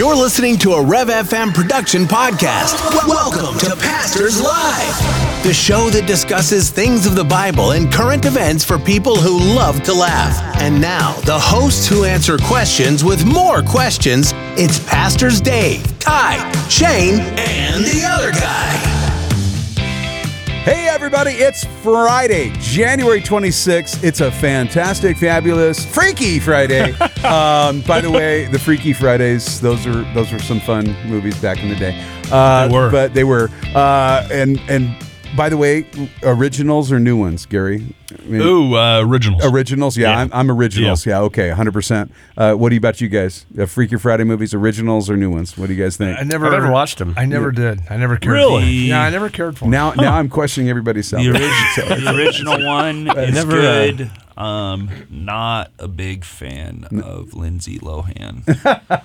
You're listening to a Rev FM production podcast. Welcome to Pastors Live, the show that discusses things of the Bible and current events for people who love to laugh. And now, the hosts who answer questions with more questions. It's Pastors Dave, Ty, Shane, and the other guy. Hey, everybody, it's Friday, January 26th. It's a fantastic, fabulous, freaky Friday. um, by the way, the Freaky Fridays, those are those were some fun movies back in the day. Uh, They were. But they were. Uh, and, and by the way, originals or new ones, Gary? I mean, Ooh, uh, originals. Originals, yeah, Yeah. I'm, I'm originals, yeah. okay, 100%. Uh, what do you about you guys? Uh, Freaky Friday movies, originals or new ones? What do you guys think? I never, I never watched them. I never did. I never cared. Really? For it. Yeah, I never cared for. 'em. now, now I'm questioning everybody's The, salvation. origi- the original one is never, uh, good. Um, not a big fan of Lindsay Lohan.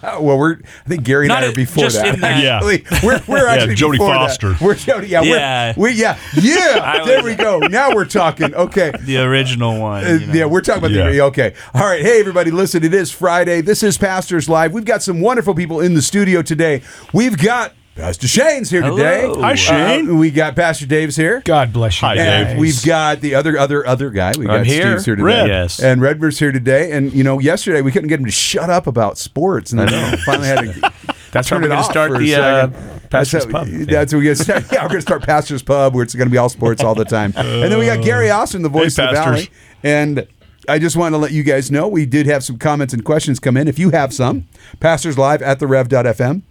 Well, we're I think Gary and Not I are a- before just that. in that- Yeah. Actually, we're we're actually Jodie before Foster. That. We're Jodie. Yeah, Yeah. We're, we yeah yeah. There was- we go. Now we're talking. Okay. the original one. Uh, you know. Yeah, we're talking about Yeah. the okay. All right, hey everybody, listen. It is Friday. This is Pastors Live. We've got some wonderful people in the studio today. We've got Pastor Shane's here Hello. today. Hi, Shane. Uh, we got Pastor Dave's here. God bless you. Hi, guys. And we've got the other other other guy. We got I'm here. Steve's here today. Red. Yes. And Redverd's here today. And you know, yesterday we couldn't get him to shut up about sports, and then finally had to. That's turn why we're going to start the uh. Pastor's that's Pub. how, That's what we're gonna start. Yeah, we're gonna start Pastor's Pub, where it's gonna be all sports all the time. and then we got Gary Austin, the voice Hey, of the valley. And I just want to let you guys know we did have some comments and questions come in. If you have some, Pastors Live at the Rev.fm.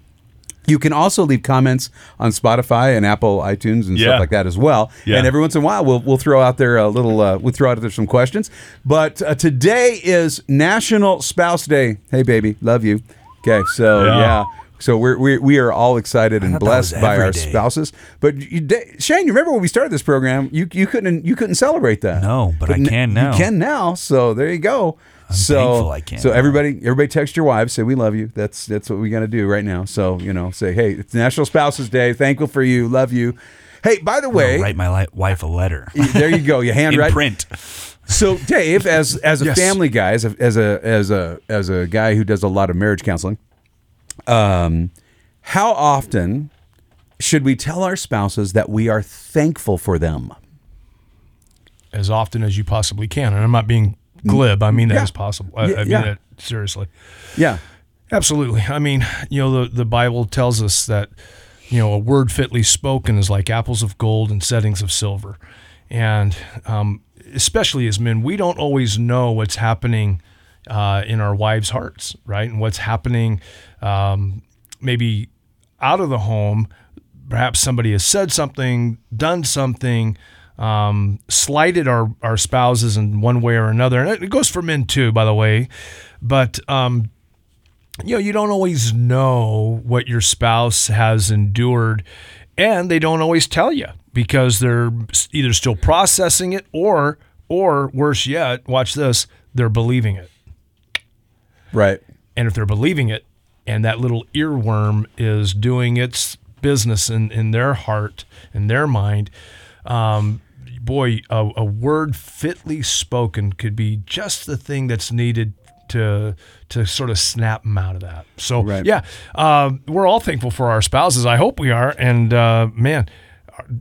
You can also leave comments on Spotify and Apple iTunes and Yeah. stuff like that as well. Yeah. And every once in a while, we'll we'll throw out there a little uh, we'll throw out there some questions. But uh, today is National Spouse Day. Hey, baby, love you. Okay, so yeah. Yeah. So we're, we we are all excited and blessed by our day. spouses. But you, Shane, you remember when we started this program? You you couldn't you couldn't celebrate that. No, but I can now. You can now. So there you go. So I can so everybody everybody text your wives say we love you. That's that's what we got to do right now. So you know say hey it's National Spouses Day. Thankful for you. Love you. Hey, by the I'll way, write my li- wife a letter there you go. You in handwrite. print. So Dave, as as a Yes. family guy, as a, as a as a as a guy who does a lot of marriage counseling, um, how often should we tell our spouses that we are thankful for them? as often as you possibly can, and I'm not being glib. I mean that Yeah. as possible. I, Yeah, I mean yeah. it seriously. Yeah, Absolutely. I mean, you know, the, the Bible tells us that, you know, a word fitly spoken is like apples of gold and settings of silver. And um, especially as men, we don't always know what's happening uh, in our wives' hearts, right? And what's happening um, maybe out of the home. Perhaps somebody has said something, done something, um, slighted our, our spouses in one way or another. And it goes for men too, by the way. But, um, you know, you don't always know what your spouse has endured, and they don't always tell you because they're either still processing it or, or worse yet, watch this, they're believing it. right. And if they're believing it, and that little earworm is doing its business in, in their heart, in their mind, um, boy, a, a word fitly spoken could be just the thing that's needed to to sort of snap them out of that. So Right. yeah, um, we're all thankful for our spouses. I hope we are. And uh, man,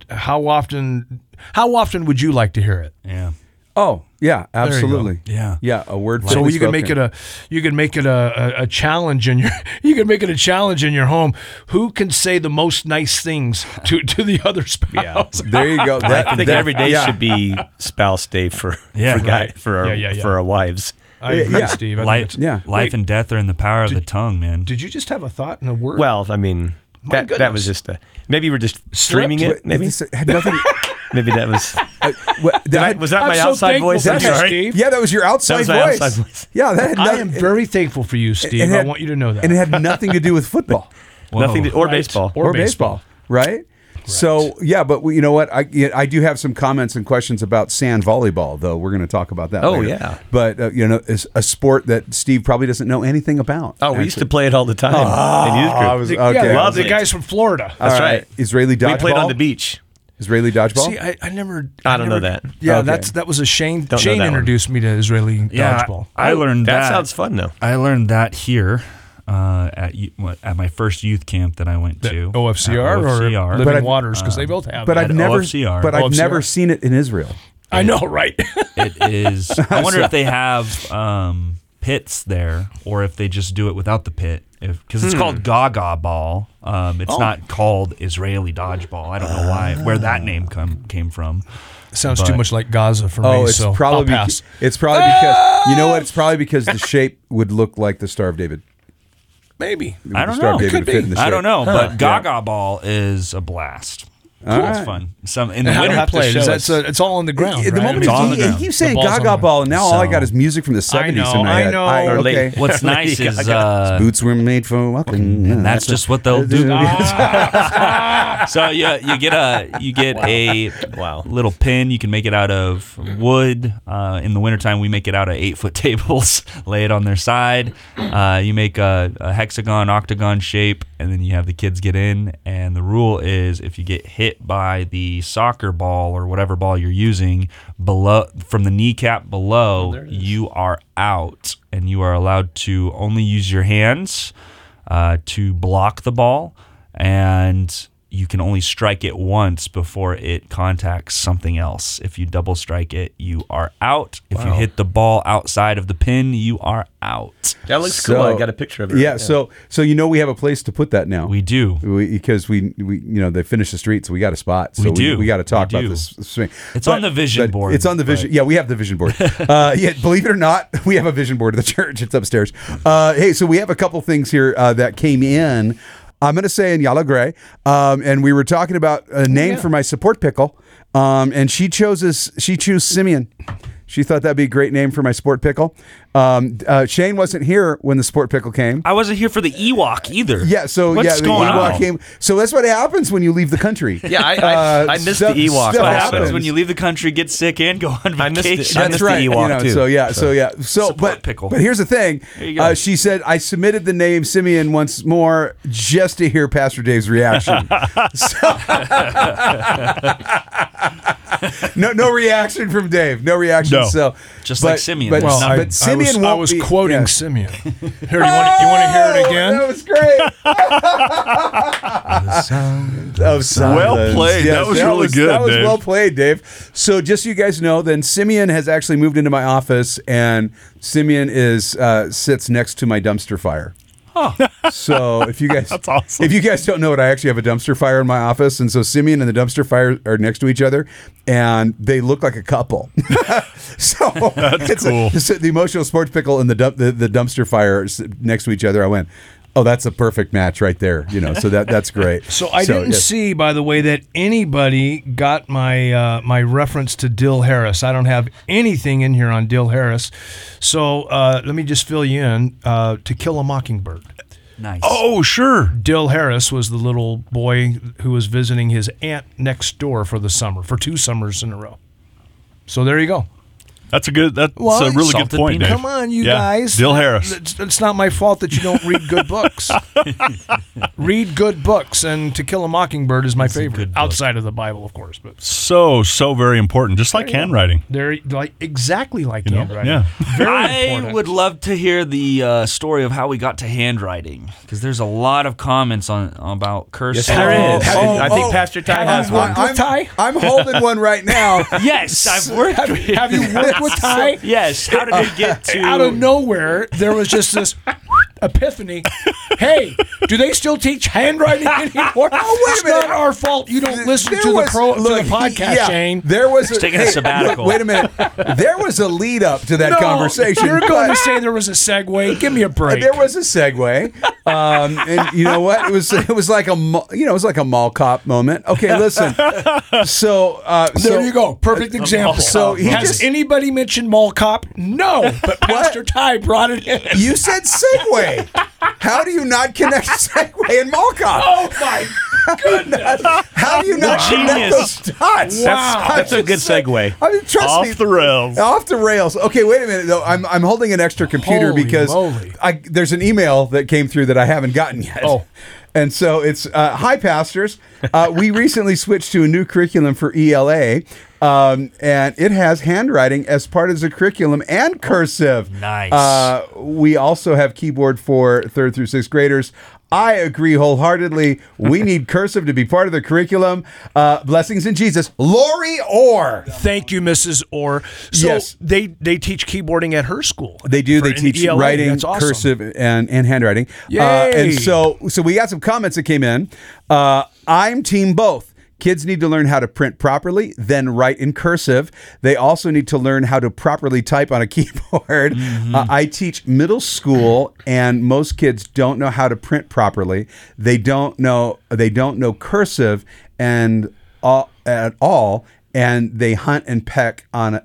how often how often would you like to hear it? Yeah. Oh yeah, absolutely. Yeah. yeah. A word. So fitly you can make it a you can make it a, a, a challenge in your you can make it a challenge in your home. Who can say the most nice things to, to the other spouse? There you go. That, I think that- every day yeah. should be spouse day for Yeah. for guy for our Yeah, yeah, yeah. for our wives. I agree, Yeah. Steve. I Life, Yeah. life Wait. and death are in the power of the tongue, man. Did you just have a thought and a word? Well, I mean that that was just a maybe we're just streaming Slipped? it. Maybe This had nothing. Maybe that was what- Did I- was that I'm my so outside voice? I'm sorry. Steve. yeah, that was your outside, was my voice. outside voice. Yeah, that had I nothing- am very thankful for you, Steve. it I want you to know that. and it had nothing to do with football. Nothing to, or Right. baseball. Or or, baseball. right? So yeah, but we, you know what? I yeah, I do have some comments and questions about sand volleyball, though. We're going to talk about that. Oh, later. yeah. but uh, you know, it's a sport that Steve probably doesn't know anything about. Oh, we used to play it all the time in youth group. I was The- okay. yeah, Loved the it. guys from Florida. That's right. Israeli dodgeball. we played on the beach. Israeli dodgeball. See, I, I never. I don't know that. Yeah, Okay. that's that was a Shane. Don't know Shane that one. introduced me to Israeli Yeah, dodgeball. I learned That that. sounds fun though. I learned that here. uh, at what- at my first youth camp that I went The to. OFCR, At or OFCR. Living But I've- Waters because they both have. But that. I've never, OFCR. but I've OFCR. never seen it in Israel. I know, right? It is. I wonder if they have um, pits there, or if they just do it without the pit. Because it's called Gaga Ball. Um, it's not called Israeli dodgeball. I don't know why, where that name come came from. Sounds too much like Gaza for Oh, me. it's so probably I'll beca- it's probably because you know what? It's probably because the shape would look like the Star of David. Maybe. I don't know. David Could be. I don't know, Huh. but Gaga Ball is a blast. All It's right. fun. Some in the And winter. do you have to play it? show Is that us. so it's all on the ground? At the moment, I mean, he, he keeps saying The ball's on Gaga the Ball, and now all I got is music from the seventies. I 70s know, I know. Or okay. late. What's nice is uh, Boots were made for walking. and that's just what they'll do. so you you get a you get a Wow. little pin. You can make it out of wood. Uh, in the wintertime, we make it out of eight foot tables. lay it on their side. Uh, you make a, a hexagon, octagon shape, and then you have the kids get in. And the rule is, if you get hit by the soccer ball or whatever ball you're using below from the kneecap below, you are out, and you are allowed to only use your hands uh, to block the ball, and you can only strike it once before it contacts something else. If you double strike it, you are out. If you hit the ball outside of the pin, you are out. That looks cool. I got a picture of it. Yeah, so so you know we have a place to put that now. We do. We, because we, we you know they finished the street, so we got a spot. So We do. We, got to talk about this swing. It's on the vision board, It's on the vision. but- Yeah, we have the vision board. uh, yeah, believe it or not, we have a vision board at the church. It's upstairs. Uh, hey, so we have a couple things here uh, that came in. I'm going to say in Yala Gray, um, and we were talking about a name for my support pickle, um, and she chose this. She chose Simeon. She thought that'd be a great name for my sport pickle. Um, uh, Shane wasn't here when the sport pickle came. I wasn't here for the Ewok either. Yeah, so What's yeah, the going Ewok on? came. So that's what happens when you leave the country. Yeah, I- I- I missed the stuff- Ewok stuff What happens when you leave the country, get sick, and go on I missed it. vacation? I That's missed the. Ewok, you know, too. So yeah, so, yeah, so Support but pickle. but here's the thing. There. Uh, she said I submitted the name Simeon once more just to hear Pastor Dave's reaction. So- no, no reaction from Dave. No reaction. No. So Just like Simeon, But, there's Well, I, but Simeon I was, I was be- quoting yeah. Simeon. Here, you want you want to hear it Oh, again? That was great. of silence. Well played. That was really good, That was Dave. well played, Dave. So just so you guys know, then Simeon has actually moved into my office, and Simeon is uh, sits next to my dumpster fire. So if you guys, That's awesome. If you guys don't know it, I actually have a dumpster fire in my office, and so Simeon and the dumpster fire are next to each other, and they look like a couple. so it's a- cool. a- the emotional sports pickle and the, dump, the the dumpster fire next to each other. I went, oh, that's a perfect match right there. You know, so that that's great. So I didn't yes. see, by the way, that anybody got my uh, my reference to Dill Harris. I don't have anything in here on Dill Harris. So uh, let me just fill you in. Uh, to Kill a Mockingbird. Nice. Oh, sure. Dill Harris was the little boy who was visiting his aunt next door for the summer, for two summers in a row. So there you go. That's a good. That's Well, a really good point. Dave. Come on, you Yeah. guys. Dill Harris. It's, it's not my fault that you don't read good books. read good books, and To Kill a Mockingbird is my favorite, outside of the Bible, of course. But So so very important. Just like handwriting. they're like exactly like know? handwriting. Yeah. Very I important. would love to hear the uh, story of how we got to handwriting because there's a lot of comments on about cursive. Yes, there is. Oh, I think oh, Pastor Ty has you one. worked with Ty? I'm holding one right now. Yes, I've worked. Have, have you worked Ty? Yes. How did it get to? Out of nowhere, there was just this epiphany. Hey, do they still teach handwriting anymore? Oh, wait a it's minute. not our fault. You don't listen to the pro look, to the podcast, yeah, Shane. There was a, taking a sabbatical. look, wait a minute. There was a lead up to that No, conversation. You're going to say there was a segue. Give me a break. There was a segue, um, and you know what? It was it was like a you know it was like a mall cop moment. Okay, listen. So uh, There so- you go. Perfect example. So he has just- anybody mentioned mall cop? No, but Pastor Ty brought it in. You said segue. How do you not connect segue and mall cop? Oh my goodness! How do you not connect genius. those dots? Wow. I'm That's a good saying- segue. I mean, trust Off me. the rails. Off the rails. Okay, wait a minute though. I'm I'm holding an extra computer Holy because. I there's an email that came through that I haven't gotten yet. Oh. And so it's uh, hi pastors. Uh, we recently switched to a new curriculum for ELA. Um, and it has handwriting as part of the curriculum and cursive. Nice. Uh, we also have keyboard for third through sixth graders. I agree wholeheartedly. We need cursive to be part of the curriculum. Uh, blessings in Jesus. Lori Orr. Thank you, Mrs. Orr. So Yes. they they teach keyboarding at her school. They do. They teach ELA. writing, awesome. cursive, and, and handwriting. Uh, Yay. and so, so we got some comments that came in. Uh, I'm team both. Kids need to learn how to print properly, then write in cursive. They also need to learn how to properly type on a keyboard. Mm-hmm. Uh, I teach middle school, and most kids don't know how to print properly. They don't know. They don't know cursive, and all, at all, and they hunt and peck on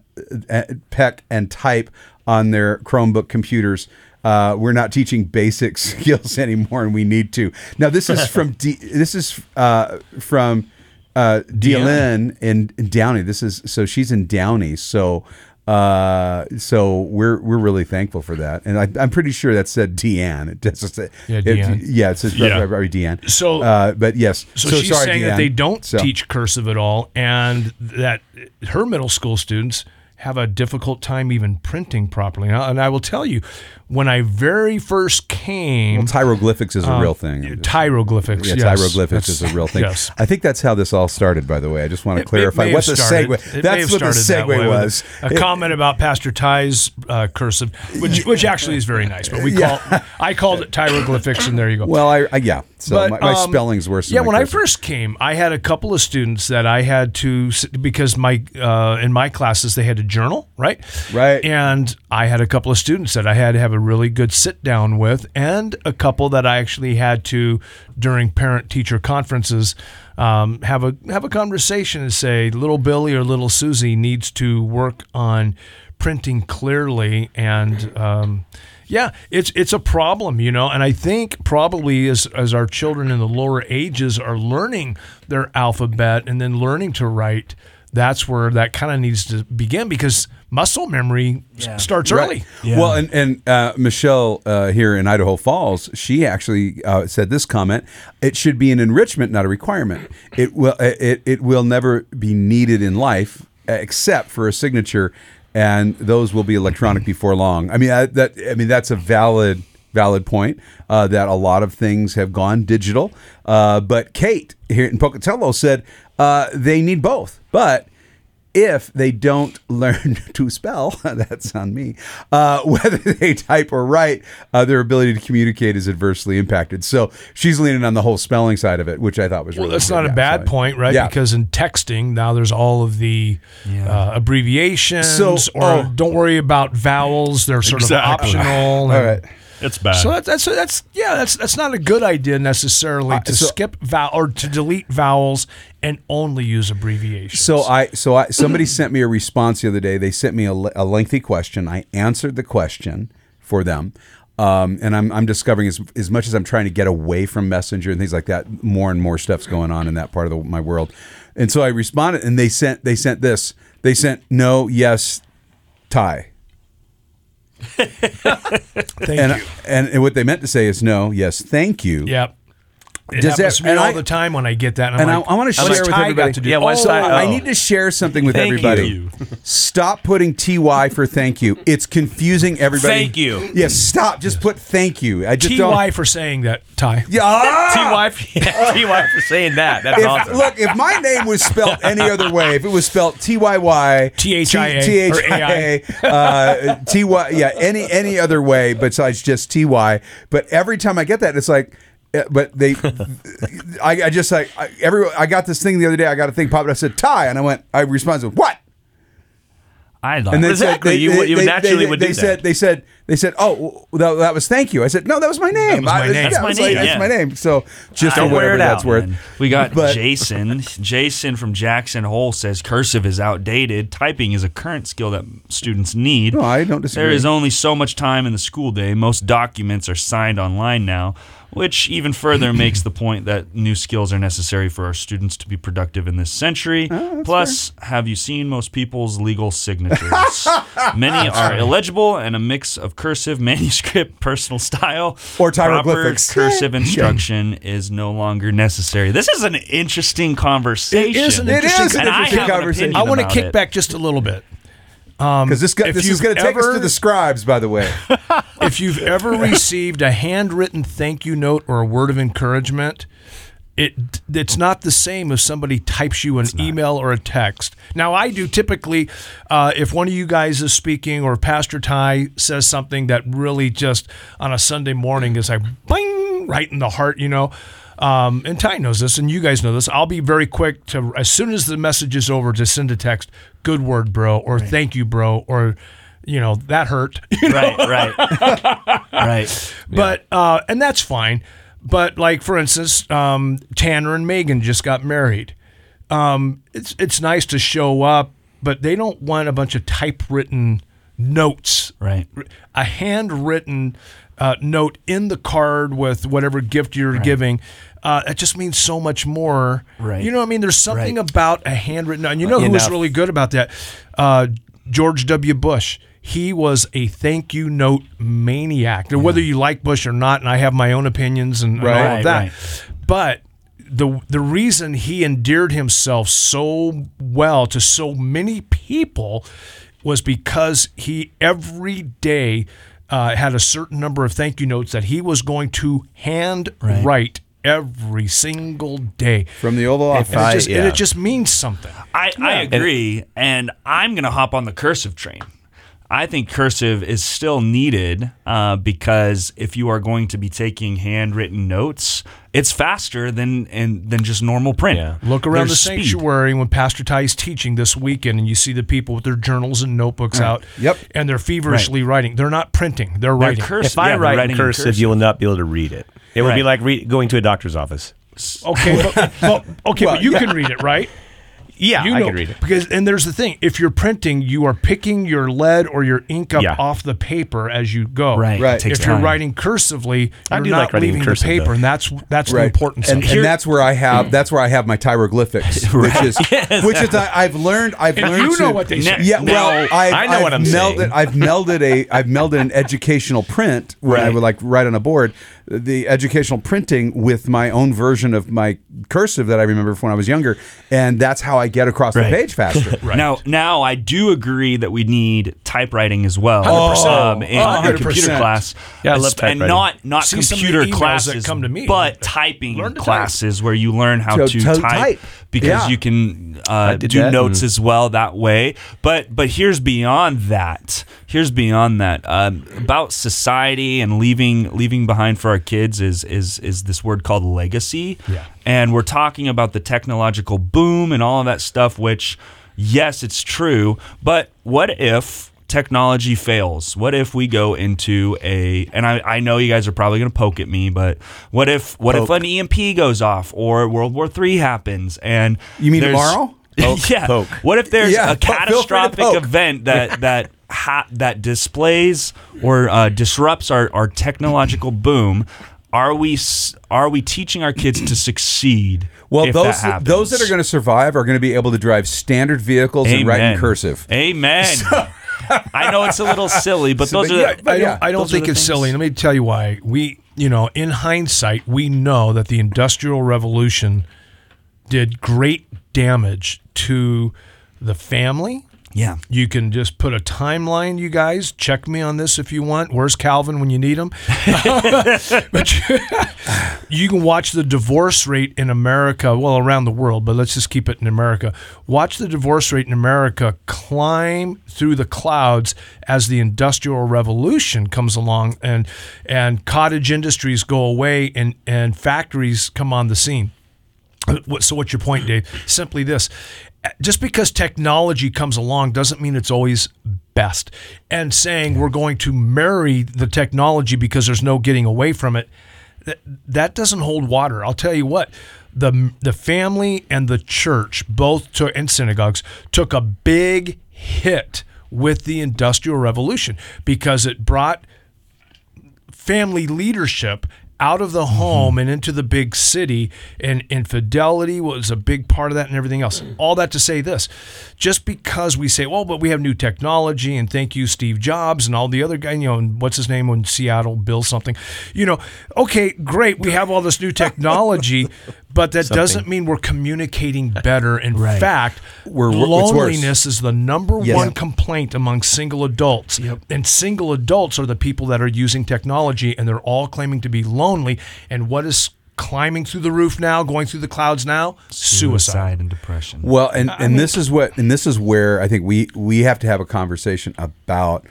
uh, peck and type on their Chromebook computers. Uh, we're not teaching basic skills anymore, and we need to. Now, this is from D, this is uh, from uh, in, in Downey. This is so she's in Downey. So uh, so we're we're really thankful for that, and I, I'm pretty sure that said Deanne. It does say Yeah, it- yeah, it says Yeah. Deanne. So- uh, but yes, So, she's sorry, saying that they don't So- teach cursive at all, and that her middle school students have a difficult time even printing properly. Now, and I will tell you, when I very first came, Well, hieroglyphics is a real thing. hieroglyphics. Yeah, yes, hieroglyphics is a real thing. Yes. I think that's how this all started, by the way. I just want to It- it clarify may what the started- segue. it That's what the way segue was. A, It- comment about Pastor Ty's uh, cursive, which which actually is very nice, but we call I called it hieroglyphics, and there you go. well, I, I yeah. So But, my, my um, spelling's worse. Yeah, when I first came, I had a couple of students that I had to because my uh, in my classes they had to journal, right? Right. And I had a couple of students that I had to have a really good sit down with, and a couple that I actually had to during parent teacher conferences um, have a have a conversation and say, little Billy or little Susie needs to work on printing clearly and. Um, yeah, it's it's a problem, you know, and I think probably as as our children in the lower ages are learning their alphabet and then learning to write, that's where that kind of needs to begin because muscle memory s- starts Right. early. Well, and and uh, Michelle uh, here in Idaho Falls, she actually uh, said this comment: "It should be an enrichment, not a requirement. It will it it will never be needed in life except for a signature, and those will be electronic before long." I mean, I, that I mean that's a valid valid point uh, that a lot of things have gone digital. Uh, but Kate here in Pocatello said uh, they need both, but if they don't learn to spell, that's on me, uh, whether they type or write, uh, their ability to communicate is adversely impacted. So she's leaning on the whole spelling side of it, which I thought was Well, really that's good. not a bad so- point, right? Yeah. Because in texting now there's all of the uh, abbreviations, So- or oh. don't worry about vowels; they're sort Exactly. of optional. All and- right. It's bad. So that's, that's that's yeah that's that's not a good idea necessarily to so- skip vowel or to delete vowels and only use abbreviations. So I so I somebody sent me a response the other day. They sent me a, a lengthy question. I answered the question for them. Um, and I'm, I'm discovering as, as much as I'm trying to get away from Messenger and things like that, more and more stuff's going on in that part of the, my world. And so I responded, and they sent they sent this. They sent no, yes, tie. thank And, you. and and what they meant to say is no, yes, thank you. Yep. It Does happens that- to me and all I- the time when I get that. And, And I'm I, like, I want to share with everybody. got to do? Yeah, why oh, is that- I Oh. need to share something with Thank everybody. you. Stop putting ty for thank you. It's confusing everybody. Thank you. Yes, stop. Just put thank you. I just Ty don't. for saying that. Ty. Yeah, ah! Ty for, yeah, Ty for saying that. That's If, awesome. Look, if my name was spelled any other way, if it was spelled T Y Y T-H-I-A, T H I A uh, T Y, yeah, any any other way besides just T Y. But every time I get that, it's like. Uh, But they, I, I just like I, every. I got this thing the other day. I got a thing popped. up. I said tie, and I went. I responded, "What?" I love And they exactly. said, you, they, you they- naturally they, would they do said, that. They said, they said, oh, that, that was thank you. I said, no, that was my name. was my I- name. yeah, That's I my was like, name, That's my name. So just wear whatever it that's out, worth. man. We got But- Jason. Jason from Jackson Hole says cursive is outdated. Typing is a current skill that students need. No, I don't disagree. There is only so much time in the school day. Most documents are signed online now. Which even further makes the point that new skills are necessary for our students to be productive in this century. Oh, Plus, have you seen most people's legal signatures? Many are illegible and a mix of cursive, manuscript, personal style, Or Proper hieroglyphics. cursive instruction is no longer necessary. This is an interesting conversation. It is an interesting is an and I interesting have an conversation. opinion I want to kick it. back just a little bit. Because this, go- if this is going to take us to the scribes, by the way. if you've ever received a handwritten thank you note or a word of encouragement, it it's not the same if somebody types you an email or a text. Now I do typically, uh, if one of you guys is speaking or Pastor Ty says something that really just on a Sunday morning is like bing right in the heart, you know. Um, and Ty knows this, and you guys know this. I'll be very quick to as soon as the message is over to send a text, "Good word, bro," or "Thank you, bro," or you know that hurt. Right, right, right. But uh, and that's fine. But like for instance, um, Tanner and Megan just got married. Um, it's it's nice to show up, but they don't want a bunch of typewritten notes. Right. A handwritten uh, note in the card with whatever gift you're giving. Uh, it just means so much more. Right. You know what I mean? There's something Right. about a handwritten note. And you know who was really good about that? Uh, George W. Bush. He was a thank you note maniac. Now, Whether you like Bush or not, and I have my own opinions and, and all Right, of that. right. But the the reason he endeared himself so well to so many people was because he every day uh, had a certain number of thank you notes that he was going to hand Right. write every single day. From the Oval Office. And, it I- just, and it just means something. I, I agree, and I'm going to hop on the cursive train. I think cursive is still needed uh, because if you are going to be taking handwritten notes, it's faster than and than just normal print. Yeah. Look around There's the speed. sanctuary when Pastor Ty is teaching this weekend, and you see the people with their journals and notebooks out. Yep. And they're feverishly writing. They're not printing. They're writing. cursive. If I Yeah, write writing in in cursive, cursive. you will not be able to read it. It would be like re- going to a doctor's office. Okay, but, but okay, Well, but you yeah. can read it, right? Yeah, You I can read it. because and there's the thing: if you're printing, you are picking your lead or your ink up Yeah. off the paper as you go. Right. Right. It takes If you're time. writing cursively, I you're do not like writing leaving cursive, the paper, though. and that's that's the Right. importance and, of it. and that's where I have that's where I have my hieroglyphics, which is which is I, I've learned I've And learned you to, know what they say. Yeah, Now- well, I've, I know I've what I'm melded, saying. I've melded a I've melded an educational print when I Right. would like write on a board the educational printing with my own version of my cursive that I remember from when I was younger, and that's how I get across Right. the page faster. Now, now I do agree that we need typewriting as well 100%. um, in, in 100. computer class. Yeah, I love and not not See some of the computer classes, come to me. but typing Learn to type. classes where you learn how To- to, to type, type. because Yeah. you can uh, do that notes and- as well that way. But but here's beyond that. Here's beyond that um, about society and leaving leaving behind for our kids is is is this word called legacy. Yeah. And we're talking about the technological boom and all of that stuff, which, yes, it's true. But what if technology fails? What if we go into a, and I, I know you guys are probably going to poke at me, but what if, what if an EMP goes off or World War III happens and You mean tomorrow? yeah. Poke. What if there's Yeah, a po- feel free to catastrophic event that that ha- that displays or uh, disrupts our, our technological boom? Are we are we teaching our kids to succeed? Well, if those that those that are going to survive are going to be able to drive standard vehicles and write in cursive. Amen. I know it's a little silly, but So, those but are yeah, the, but I don't, yeah, I don't think it's things. silly. Let me tell you why. We, you know, in hindsight, we know that the Industrial Revolution did great damage to the family. Yeah. You can just put a timeline, you guys. Check me on this if you want. Where's Calvin when you need him? but you, you can watch the divorce rate in America, well, around the world, but let's just keep it in America. Watch the divorce rate in America climb through the clouds as the Industrial Revolution comes along and and cottage industries go away and, and factories come on the scene. So, what's your point, Dave? Simply this: just because technology comes along doesn't mean it's always best. And saying we're going to marry the technology because there's no getting away from it, that, that doesn't hold water. I'll tell you what. The, the family and the church both took and synagogues took a big hit with the industrial revolution because it brought family leadership out of the home and into the big city, and infidelity was a big part of that, and everything else. All that to say this: just because we say, "Well, but we have new technology," and thank you, Steve Jobs, and all the other guy, you know, and what's his name in Seattle, Bill something, you know, okay, great, we have all this new technology, but that doesn't mean we're communicating better. In fact, We're- loneliness is the number Yes. one complaint among single adults. And single adults are the people that are using technology and they're all claiming to be lonely. And what is climbing through the roof now, going through the clouds now? Suicide. and depression. Well, and, and this is what and this is where I think we we have to have a conversation about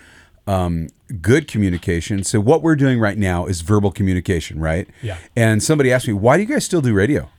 um, good communication. So what we're doing right now is verbal communication, right? Yeah. And somebody asked me, "Why do you guys still do radio?"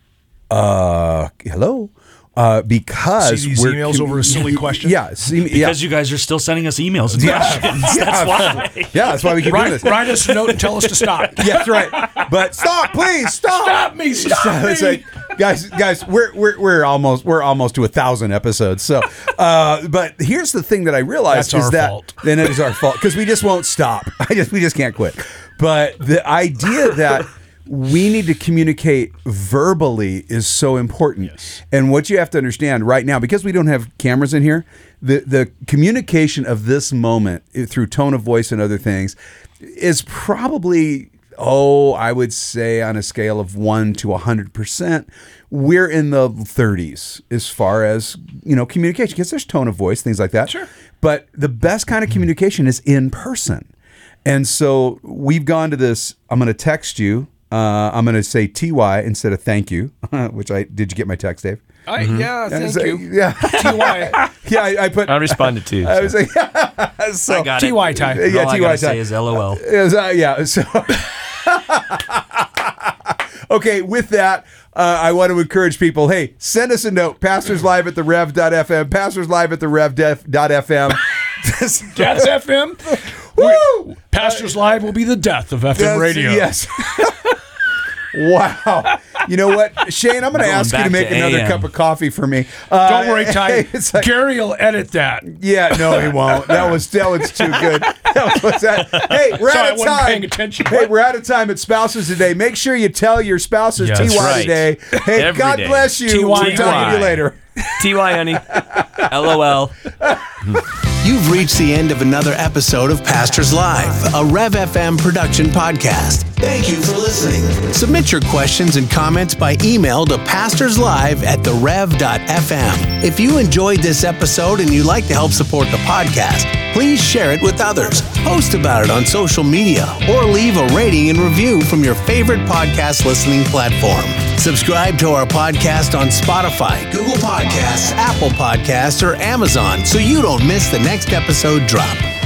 Uh, hello. Uh, because See these we're emails over a silly question? Yeah, see, yeah, Because you guys are still sending us emails and questions. That's why. yeah. That's why we keep doing Write, this. write us a note and tell us to stop. Yeah, that's right. But stop, please, stop. Stop me, stop It's me. like, guys, guys, we're, we're we're almost we're almost to a thousand episodes. So, uh, but here's the thing that I realized That's is our that fault. then it is our fault because we just won't stop. I just we just can't quit. But the idea that we need to communicate verbally is so important. Yes. And what you have to understand right now, because we don't have cameras in here, the the communication of this moment eh, through tone of voice and other things is probably oh, I would say on a scale of one to a hundred percent, we're in the 30s as far as you know communication because there's tone of voice, things like that. Sure. But the best kind of communication is in person, and so we've gone to this. I'm going to text you. Uh, I'm going to say ty instead of thank you, which I did. You get my text, Dave? I, yeah, thank So- you. Yeah, TY. yeah. I, I put. I responded to you. I was like, so, I got TY it. time. Yeah, All I TY gotta time. say is LOL. Is, uh, yeah. So, okay. With that, uh, I want to encourage people. Hey, send us a note. Pastors live at the rev.fm. Pastors live at the rev.fm. That's FM. Woo! Pastors Live will be the death of FM That's- radio. Yes. Wow. You know what, Shane? I'm going to ask you to make to another AM. cup of coffee for me. Uh, Don't worry, Ty. it's like- Gary will edit that. yeah, no, he won't. That was that was too good. That was that. Hey, we're Sorry, I out of time. attention. Hey, we're out of time at spouses today. Make sure you tell your spouses Yes. TY right. today. Hey, Every God day. bless you. TY. We'll talk to you later. TY, honey. LOL. You've reached the end of another episode of Pastors Live, a Rev FM production podcast. Thank you for listening. Submit your questions and comments by email to pastorslive at therev.fm. If you enjoyed this episode and you'd like to help support the podcast, please share it with others, post about it on social media, or leave a rating and review from your favorite podcast listening platform. Subscribe to our podcast on Spotify, Google Podcasts, Apple Podcasts, or Amazon so you don't miss the next episode drop.